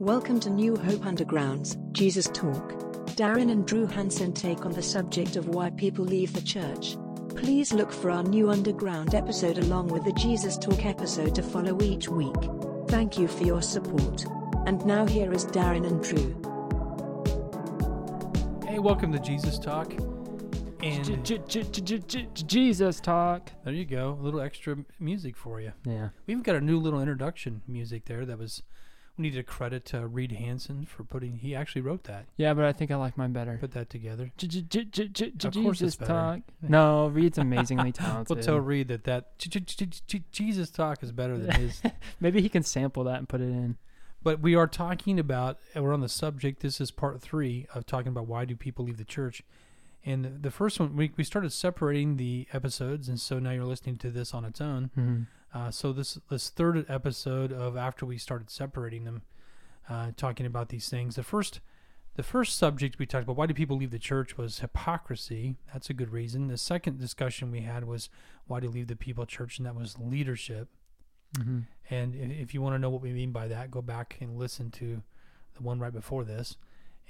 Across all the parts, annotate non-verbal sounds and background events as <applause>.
Welcome to New Hope Underground's Jesus Talk. Darren and Drew Hansen take on the subject of why people leave the church. Please look for our new Underground episode along with the Jesus Talk episode to follow each week. Thank you for your support. And now here is Darren and Drew. Hey, welcome to Jesus Talk. And Jesus talk. there you go, a little extra music for you. Yeah. We even got a new little introduction music there that was. We need to credit uh, Reed Hansen for putting. He actually wrote that, Yeah, but I think I like mine better. put that together. Of course it's Jesus better. talk. <laughs> No, Reed's amazingly <laughs> talented. We'll tell Reed that that Jesus Talk is better than his. <laughs> Maybe he can sample that and put it in. But we are talking about, we're on the subject. This is part three of talking about why do people leave the church. And the first one, we, we started separating the episodes, and so now you're listening to this on its own. Mm-hmm. Uh, so this this third episode of after we started separating them, uh, talking about these things. The first the first subject we talked about why do people leave the church was hypocrisy. That's a good reason. The second discussion we had was why do you leave the people church, and that was leadership. Mm-hmm. And if, if you want to know what we mean by that, go back and listen to the one right before this.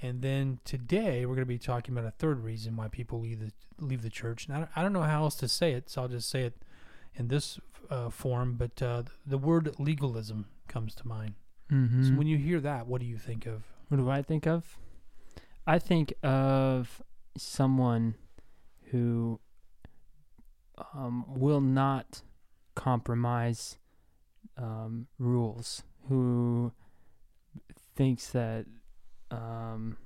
And then today we're going to be talking about a third reason why people leave the leave the church. And I don't, I don't know how else to say it, so I'll just say it in this uh, form. But uh, the word legalism comes to mind. Mm-hmm. So when you hear that, what do you think of? what do I think of? I think of someone who um, will not compromise um, rules, who thinks that um,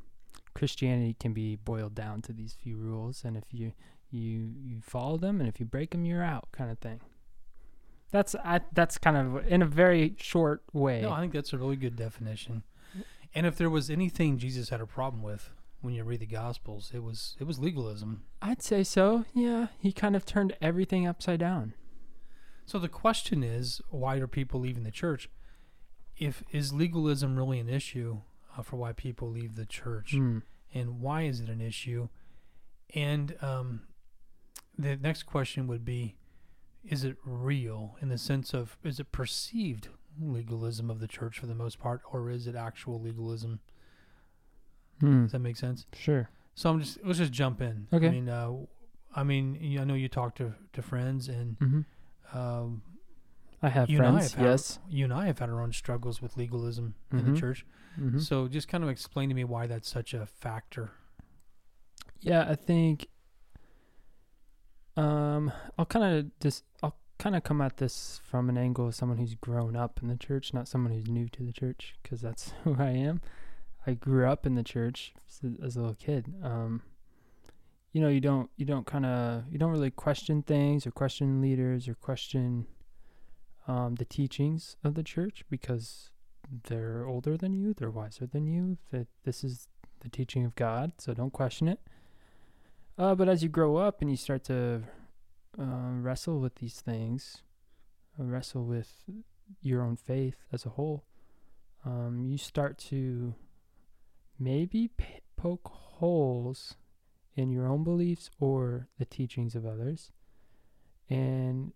Christianity can be boiled down to these few rules, and if you you you follow them, and if you break them, you're out, kind of thing. That's I. That's kind of in a very short way. No, I think that's a really good definition. And if there was anything Jesus had a problem with when you read the Gospels, it was it was legalism. I'd say so. Yeah, he kind of turned everything upside down. So the question is, why are people leaving the church? If is legalism really an issue uh, for why people leave the church, Mm. and why is it an issue? And um, the next question would be, is it real in the sense of is it perceived legalism of the church for the most part, or is it actual legalism? Hmm. Does that make sense? Sure. So I'm just let's just jump in. Okay. I mean, uh, I mean, I know you talk to to friends and. hmm Um, I have you and I friends. have had, yes. you and I have had our own struggles with legalism in Mhm. the church. hmm So just kind of explain to me why that's such a factor. Yeah, I think. Um, I'll kind of just I'll kind of come at this from an angle of someone who's grown up in the church, not someone who's new to the church, because that's <laughs> who I am. I grew up in the church as a- little kid. Um, you know, you don't you don't kind of you don't really question things or question leaders or question um, the teachings of the church because they're older than you, they're wiser than you. That this is the teaching of God, so don't question it. Uh, but as you grow up and you start to uh, wrestle with these things, uh, wrestle with your own faith as a whole, um, you start to maybe p- poke holes in your own beliefs or the teachings of others, and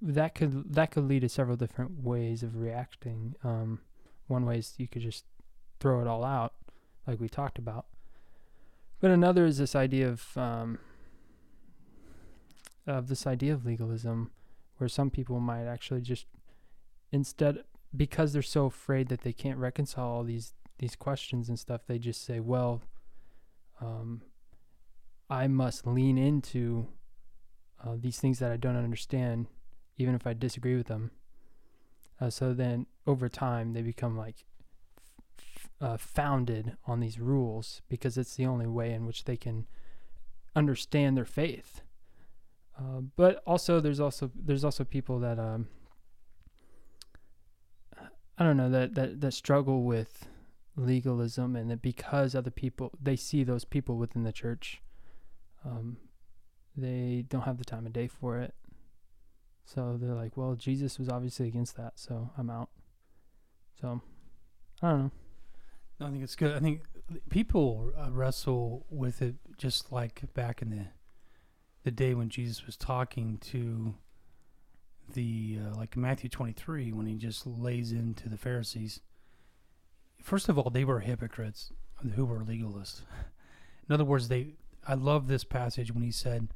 that could that could lead to several different ways of reacting. Um, one way is you could just throw it all out, like we talked about. But another is this idea of um, of this idea of legalism, where some people might actually just instead because they're so afraid that they can't reconcile all these these questions and stuff, they just say, "Well, um, I must lean into uh, these things that I don't understand, even if I disagree with them." Uh, so then, over time, they become like uh, founded on these rules because it's the only way in which they can understand their faith. Uh, but also, there's also there's also people that um, I don't know that, that that struggle with legalism, and that because other people they see those people within the church, um, they don't have the time of day for it. So they're like, well, Jesus was obviously against that, so I'm out. So I don't know. I think it's good. I think people uh, wrestle with it just like back in the the day when Jesus was talking to the uh, like Matthew 23 when he just lays into the Pharisees first of all, they were hypocrites who were legalists. In other words, they. I love this passage when he said,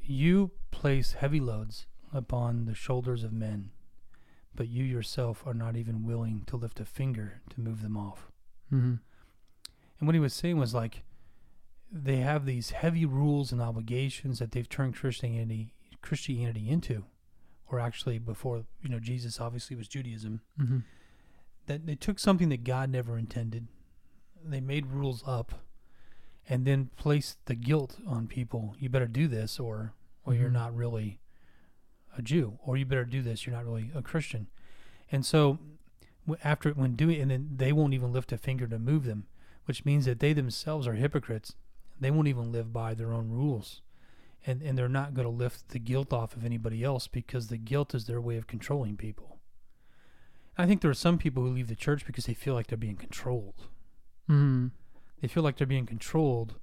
"You place heavy loads upon the shoulders of men, but you yourself are not even willing to lift a finger to move them off." Mm-hmm. And what he was saying was like, they have these heavy rules and obligations that they've turned Christianity Christianity into, or actually before you know Jesus obviously was Judaism. Mm-hmm. That they took something that God never intended, they made rules up, and then placed the guilt on people. You better do this, or or you're Mhm. not really a Jew, or you better do this. You're not really a Christian. And so, after when doing, and then they won't even lift a finger to move them, which means that they themselves are hypocrites. They won't even live by their own rules, and and they're not going to lift the guilt off of anybody else because the guilt is their way of controlling people. I think there are some people who leave the church because they feel like they're being controlled Mm-hmm. they feel like they're being controlled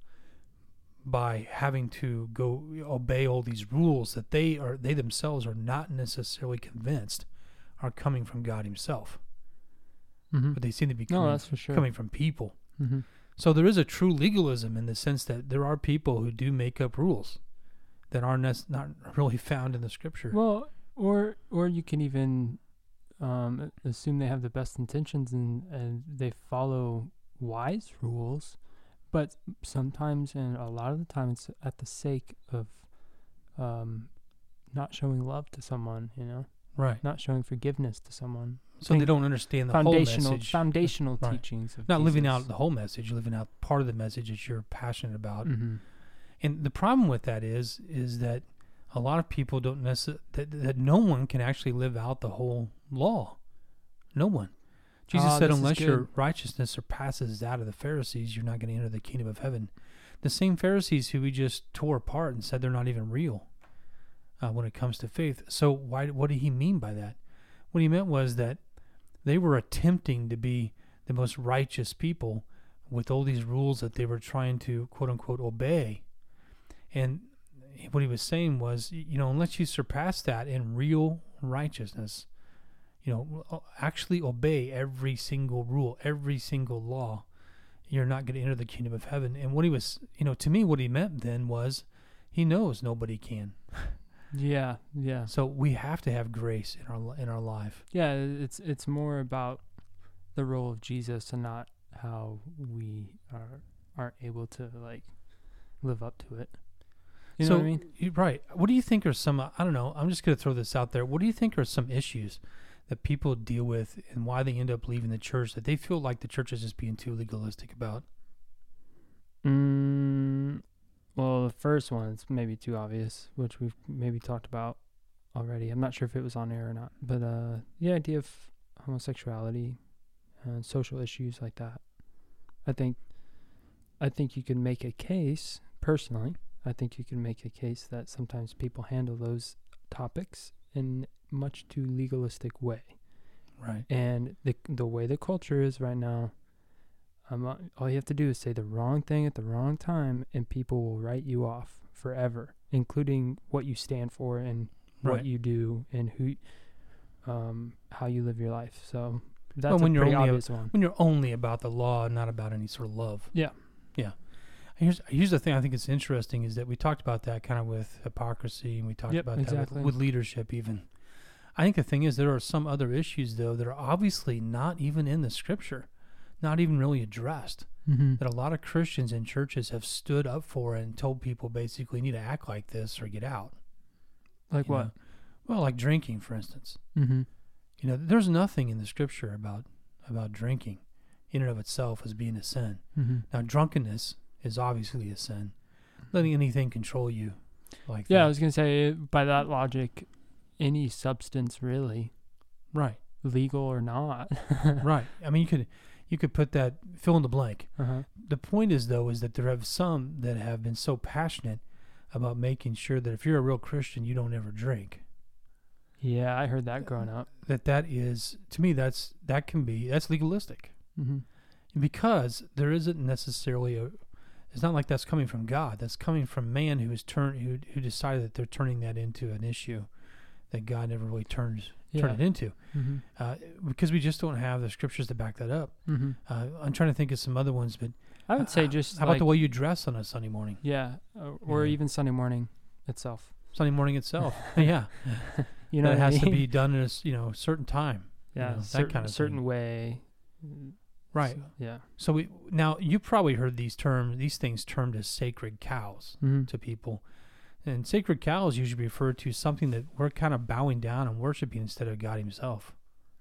by having to go obey all these rules that they are they themselves are not necessarily convinced are coming from God himself Mm-hmm. but they seem to be No, coming, for sure. coming from people Mm-hmm. so there is a true legalism in the sense that there are people who do make up rules that are nec- not really found in the scripture Well, or or you can even um, assume they have the best intentions and and they follow wise rules, but sometimes and a lot of the time it's at the sake of um, not showing love to someone. You know, right not showing forgiveness to someone. So they don't understand the whole foundational message foundational Right. teachings of not living out the whole message living out part of the message that you're passionate about Mhm. And the problem with that is is that a lot of people don't necessarily that, that no one can actually live out the whole law. No one. Jesus Ah, said, unless your righteousness surpasses that of the Pharisees, you're not going to enter the kingdom of heaven. The same Pharisees who we just tore apart and said they're not even real uh, when it comes to faith. So why? What did he mean by that? What he meant was that they were attempting to be the most righteous people with all these rules that they were trying to quote unquote obey. And what he was saying was, you know, unless you surpass that in real righteousness, you know, actually obey every single rule, every single law, you're not going to enter the kingdom of heaven. And what he was, you know, to me, what he meant then was he knows nobody can. <laughs> Yeah, yeah. So we have to have grace in our in our life. Yeah, it's it's more about the role of Jesus and not how we are aren't able to like live up to it. You so know what I mean? you- right. What do you think are some? I don't know. I'm just going to throw this out there. What do you think are some issues that people deal with and why they end up leaving the church that they feel like the church is just being too legalistic about? Mm, well, the first one is maybe too obvious, which we've maybe talked about already. I'm not sure if it was on air or not, but uh, the idea of homosexuality and social issues like that. I think, I think you can make a case personally. I think you can make a case that sometimes people handle those topics in much too legalistic way Right. and the the way the culture is right now, um, all you have to do is say the wrong thing at the wrong time, and people will write you off forever, including what you stand for and Right. what you do and who, um, how you live your life. So that's when a you're only a- one. When you're only about the law and not about any sort of love. Yeah. Yeah. Here's here's the thing I think it's interesting is that we talked about that kind of with hypocrisy and we talked Yep, about exactly. that with, with leadership even. I think the thing is there are some other issues though that are obviously not even in the scripture, not even really addressed. Mm-hmm. That a lot of Christians and churches have stood up for and told people basically need to act like this or get out. Like you what? know? Well, like drinking, for instance. Mm-hmm. You know, there's nothing in the scripture about about drinking in and of itself as being a sin. Mm-hmm. Now, drunkenness is obviously a sin. Letting anything control you, like Yeah, I was gonna say by that logic, any substance really, right, legal or not. <laughs> right. I mean, you could you could put that fill in the blank. Uh-huh. The point is, though, is that there have some that have been so passionate about making sure that if you're a real Christian, you don't ever drink. Yeah, I heard that growing up. That that is to me that's that can be that's legalistic Mm-hmm. because there isn't necessarily a. It's not like that's coming from God. That's coming from man who is turned who who decided that they're turning that into an issue that God never really turns turn Yeah. it into Mm-hmm. uh, because we just don't have the scriptures to back that up. Mm-hmm. Uh, I'm trying to think of some other ones, but I would say just how about the way you dress on a Sunday morning, yeah, uh, or Yeah. even Sunday morning itself. Sunday morning itself. <laughs> yeah, You <laughs> know, it what I has to be done in a you know certain time. you yeah, know, that certain, kind of certain thing. way. Right. so- yeah. So we now you probably heard these terms, these things termed as sacred cows Mm-hmm. to people, and sacred cows usually refer to something that we're kind of bowing down and worshiping instead of God Himself.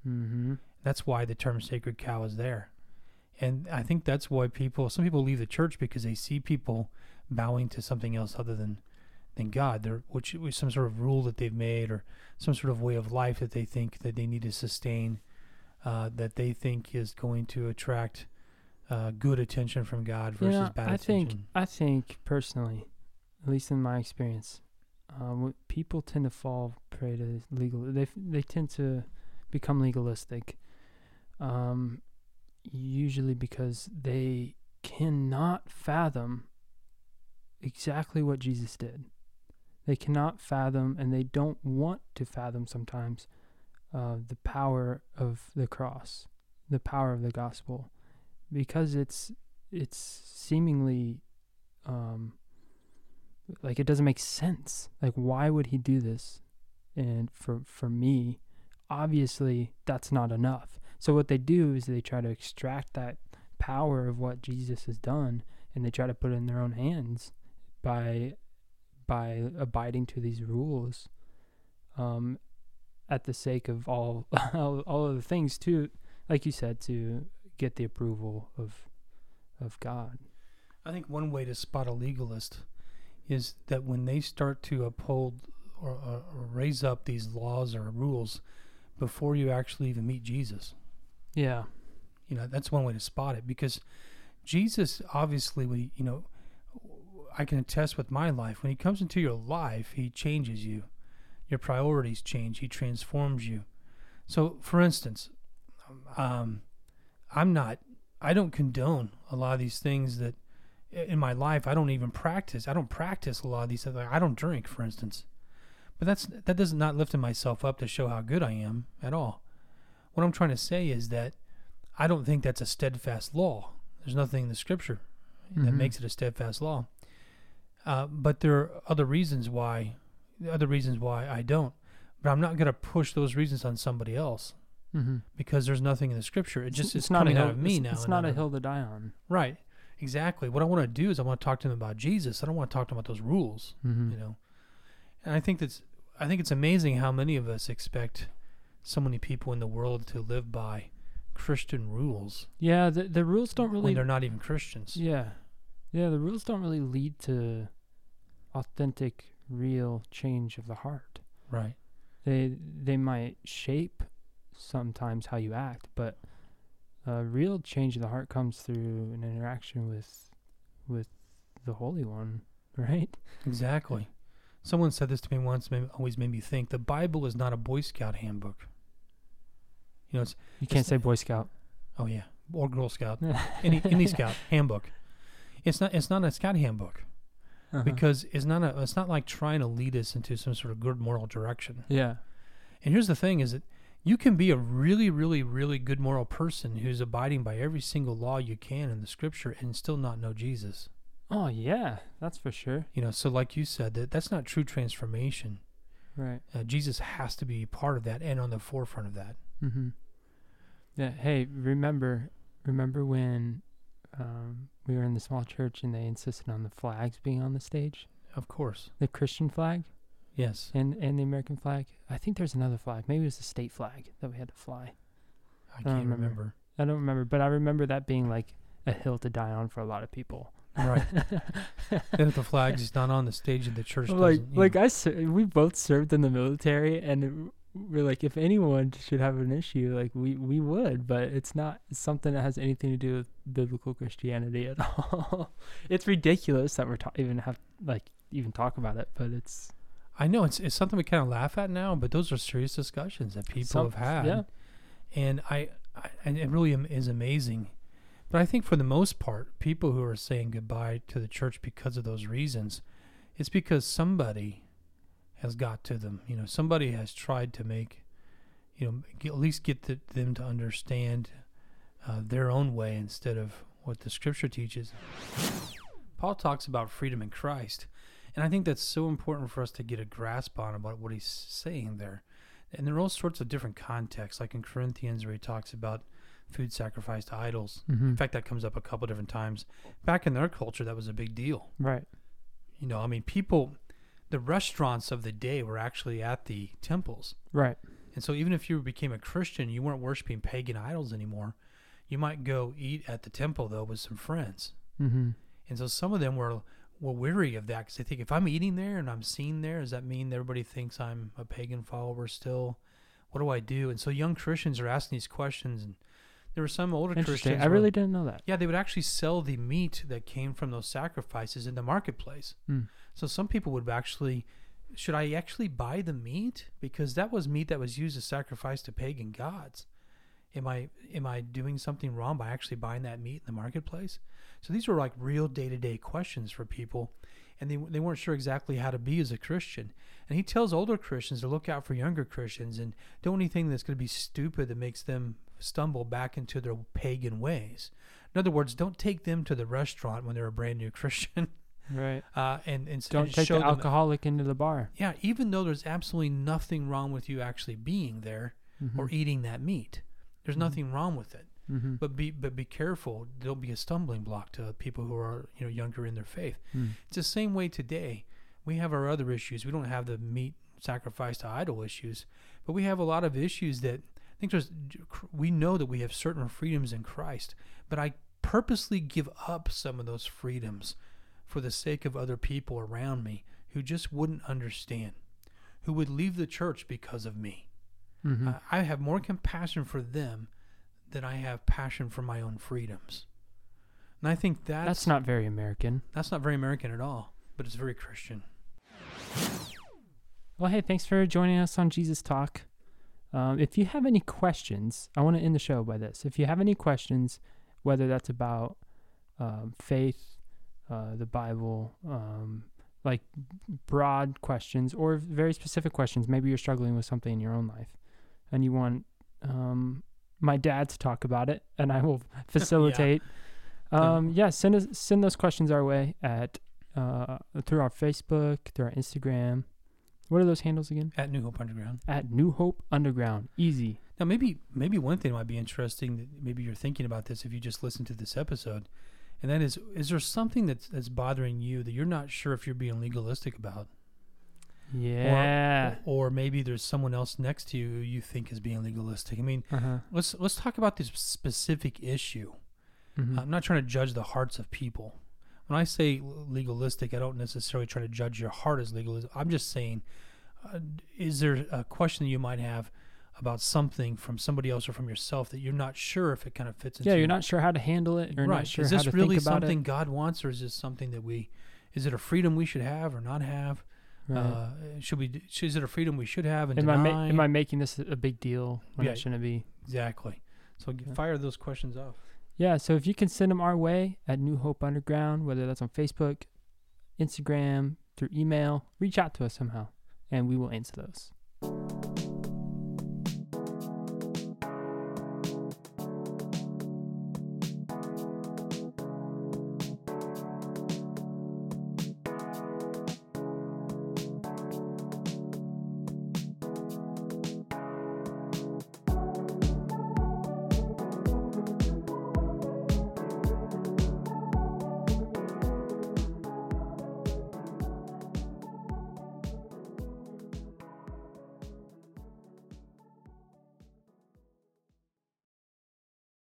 Mm-hmm. That's why the term sacred cow is there. And I think that's why people, some people leave the church because they see people bowing to something else other than, than God, there, which is some sort of rule that they've made or some sort of way of life that they think that they need to sustain, uh, that they think is going to attract uh, good attention from God versus Yeah, bad I attention. think I think personally, at least in my experience, um, people tend to fall prey to legal. They they tend to become legalistic, um, usually because they cannot fathom exactly what Jesus did. They cannot fathom, and they don't want to fathom sometimes, uh, the power of the cross, the power of the gospel, because it's it's seemingly um like it doesn't make sense. Like why would he do this? And for for me obviously that's not enough. So what they do is they try to extract that power of what jesus has done and they try to put it in their own hands by by abiding to these rules um at the sake of all <laughs> all, all of the things too like you said to get the approval of of God. I think one way to spot a legalist is that when they start to uphold or, or, or raise up these laws or rules before you actually even meet Jesus. Yeah. You know, that's one way to spot it because Jesus obviously when he, you know, I can attest with my life when he comes into your life, he changes you. Your priorities change, he transforms you. So, for instance, um, I'm not I don't condone a lot of these things that in my life I don't even practice. I don't practice a lot of these things. I don't drink, for instance. But that's that does not lifting myself up to show how good I am at all. What I'm trying to say is that I don't think that's a steadfast law. There's nothing in the scripture that Mhm. makes it a steadfast law. Uh, but there are other reasons why, other reasons why I don't. But I'm not going to push those reasons on somebody else Mm-hmm. because there's nothing in the scripture. It just it's is not coming a hill, out of me it's, now. It's not a hill to die on. Right. Exactly. What I want to do is I want to talk to them about Jesus. I don't want to talk to them about those rules. Mm-hmm. You know. And I think that's I think it's amazing how many of us expect so many people in the world to live by Christian rules Yeah, the the rules don't when really. they're not even Christians. Yeah, yeah, the rules don't really lead to authentic, real change of the heart. Right. They they might shape sometimes how you act, but uh, real change of the heart comes through an interaction with with the Holy One, <laughs> right? Exactly. Someone said this to me once, made, always made me think the Bible is not a Boy Scout handbook. You know, it's, You can't It's- say Boy Scout. oh yeah, or Girl Scout, <laughs> any, any Scout handbook. It's not, it's not a Scout handbook Uh-huh. because it's not a, it's not like trying to lead us into some sort of good moral direction. yeah, And here's the thing is that you can be a really, really, really good moral person who's abiding by every single law you can in the scripture and still not know Jesus. oh yeah, that's for sure. You know, so like you said, that that's not true transformation. Right. Uh, Jesus has to be part of that and on the forefront of that. Mm-hmm. Yeah. Hey, remember, remember when um, we were in the small church and they insisted on the flags being on the stage, Of course. the Christian flag Yes. and and the American flag. I think there's another flag. Maybe it was the state flag that we had to fly. I can't remember. remember. I don't remember, but I remember that being like a hill to die on for a lot of people. Right. <laughs> then if the flag is not on the stage of the church, like doesn't, like know, I ser- we both served in the military and it, we're like if anyone should have an issue like we we would but it's not something that has anything to do with biblical christianity at <laughs> all it's ridiculous that we're ta- even have like even talk about it but it's I know it's it's something we kind of laugh at now, but those are serious discussions that people Some- have had. yeah and I, I and it really am, is amazing. But I think for the most part, people who are saying goodbye to the church because of those reasons, it's because somebody has got to them. You know, somebody has tried to make, you know, get, at least get the, them to understand uh, their own way instead of what the Scripture teaches. Paul talks about freedom in Christ, and I think that's so important for us to get a grasp on about what he's saying there. And there are all sorts of different contexts, like in Corinthians, where he talks about food sacrificed to idols. Mm-hmm. In fact, that comes up a couple different times. Back in their culture, that was a big deal. right. You know, I mean, people, the restaurants of the day were actually at the temples. Right. And so even if you became a Christian, you weren't worshiping pagan idols anymore. You might go eat at the temple, though, with some friends. Mm-hmm. And so some of them were were weary of that because they think if I'm eating there and I'm seen there, does that mean everybody thinks I'm a pagan follower still? What do I do? And so young Christians are asking these questions, and there were some older Interesting. Christians. I where- really didn't know that. yeah, they would actually sell the meat that came from those sacrifices in the marketplace. Mm. So some people would actually, should I actually buy the meat because that was meat that was used to sacrifice to pagan gods? Am I am I doing something wrong by actually buying that meat in the marketplace? So these were like real day to day questions for people, and they they weren't sure exactly how to be as a Christian. And he tells older Christians to look out for younger Christians and don't anything that's going to be stupid that makes them stumble back into their pagan ways. In other words, don't take them to the restaurant when they're a brand new <laughs> Christian, Right. uh, and and Don't and take show the them- alcoholic into the bar. yeah, even though there's absolutely nothing wrong with you actually being there Mm-hmm. or eating that meat, there's Mhm. nothing wrong with it. Mm-hmm. But be but be careful. There'll be a stumbling block to people who are you know younger in their faith. Mm. It's the same way today. We have our other issues. We don't have the meat sacrifice to idol issues, but we have a lot of issues that I think there's. We know that we have certain freedoms in Christ, but I purposely give up some of those freedoms for the sake of other people around me who just wouldn't understand, who would leave the church because of me. Mm-hmm. I, I have more compassion for them than I have passion for my own freedoms. And I think that's That's not very American. that's not very American at all, but it's very Christian. Well, hey, thanks for joining us on Jesus Talk. Um, if you have any questions, I want to end the show by this. If you have any questions, whether that's about um, faith, uh, the Bible, um, like broad questions, or very specific questions, maybe you're struggling with something in your own life and you want um, my dad to talk about it, and I will <laughs> facilitate. Um, yeah, send us send those questions our way at uh, through our Facebook, through our Instagram. What are those handles again? At New Hope Underground. At New Hope Underground. Easy. Now, maybe maybe one thing might be interesting. That maybe you're thinking about this if you just listen to this episode, and that is: is there something that's that's bothering you that you're not sure if you're being legalistic about, Yeah. or, or maybe there's someone else next to you who you think is being legalistic? I mean, Uh-huh. let's let's talk about this specific issue. Mhm. I'm not trying to judge the hearts of people. When I say legalistic, I don't necessarily try to judge your heart as legalistic. I'm just saying, uh, is there a question that you might have about something from somebody else or from yourself that you're not sure if it kind of fits into? yeah, you're not sure how to handle it. You're right. not sure is this to really something it. God wants, or is this something that we? Is it a freedom we should have or not have? Right. Uh, should we? Is it a freedom we should have and am I ma- am I making this a big deal when Yeah. it shouldn't be? exactly. So Yeah. fire those questions off. Yeah, so if you can send them our way at New Hope Underground, whether that's on Facebook, Instagram, through email, reach out to us somehow, and we will answer those.